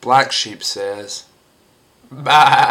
Black Sheep says, Bye.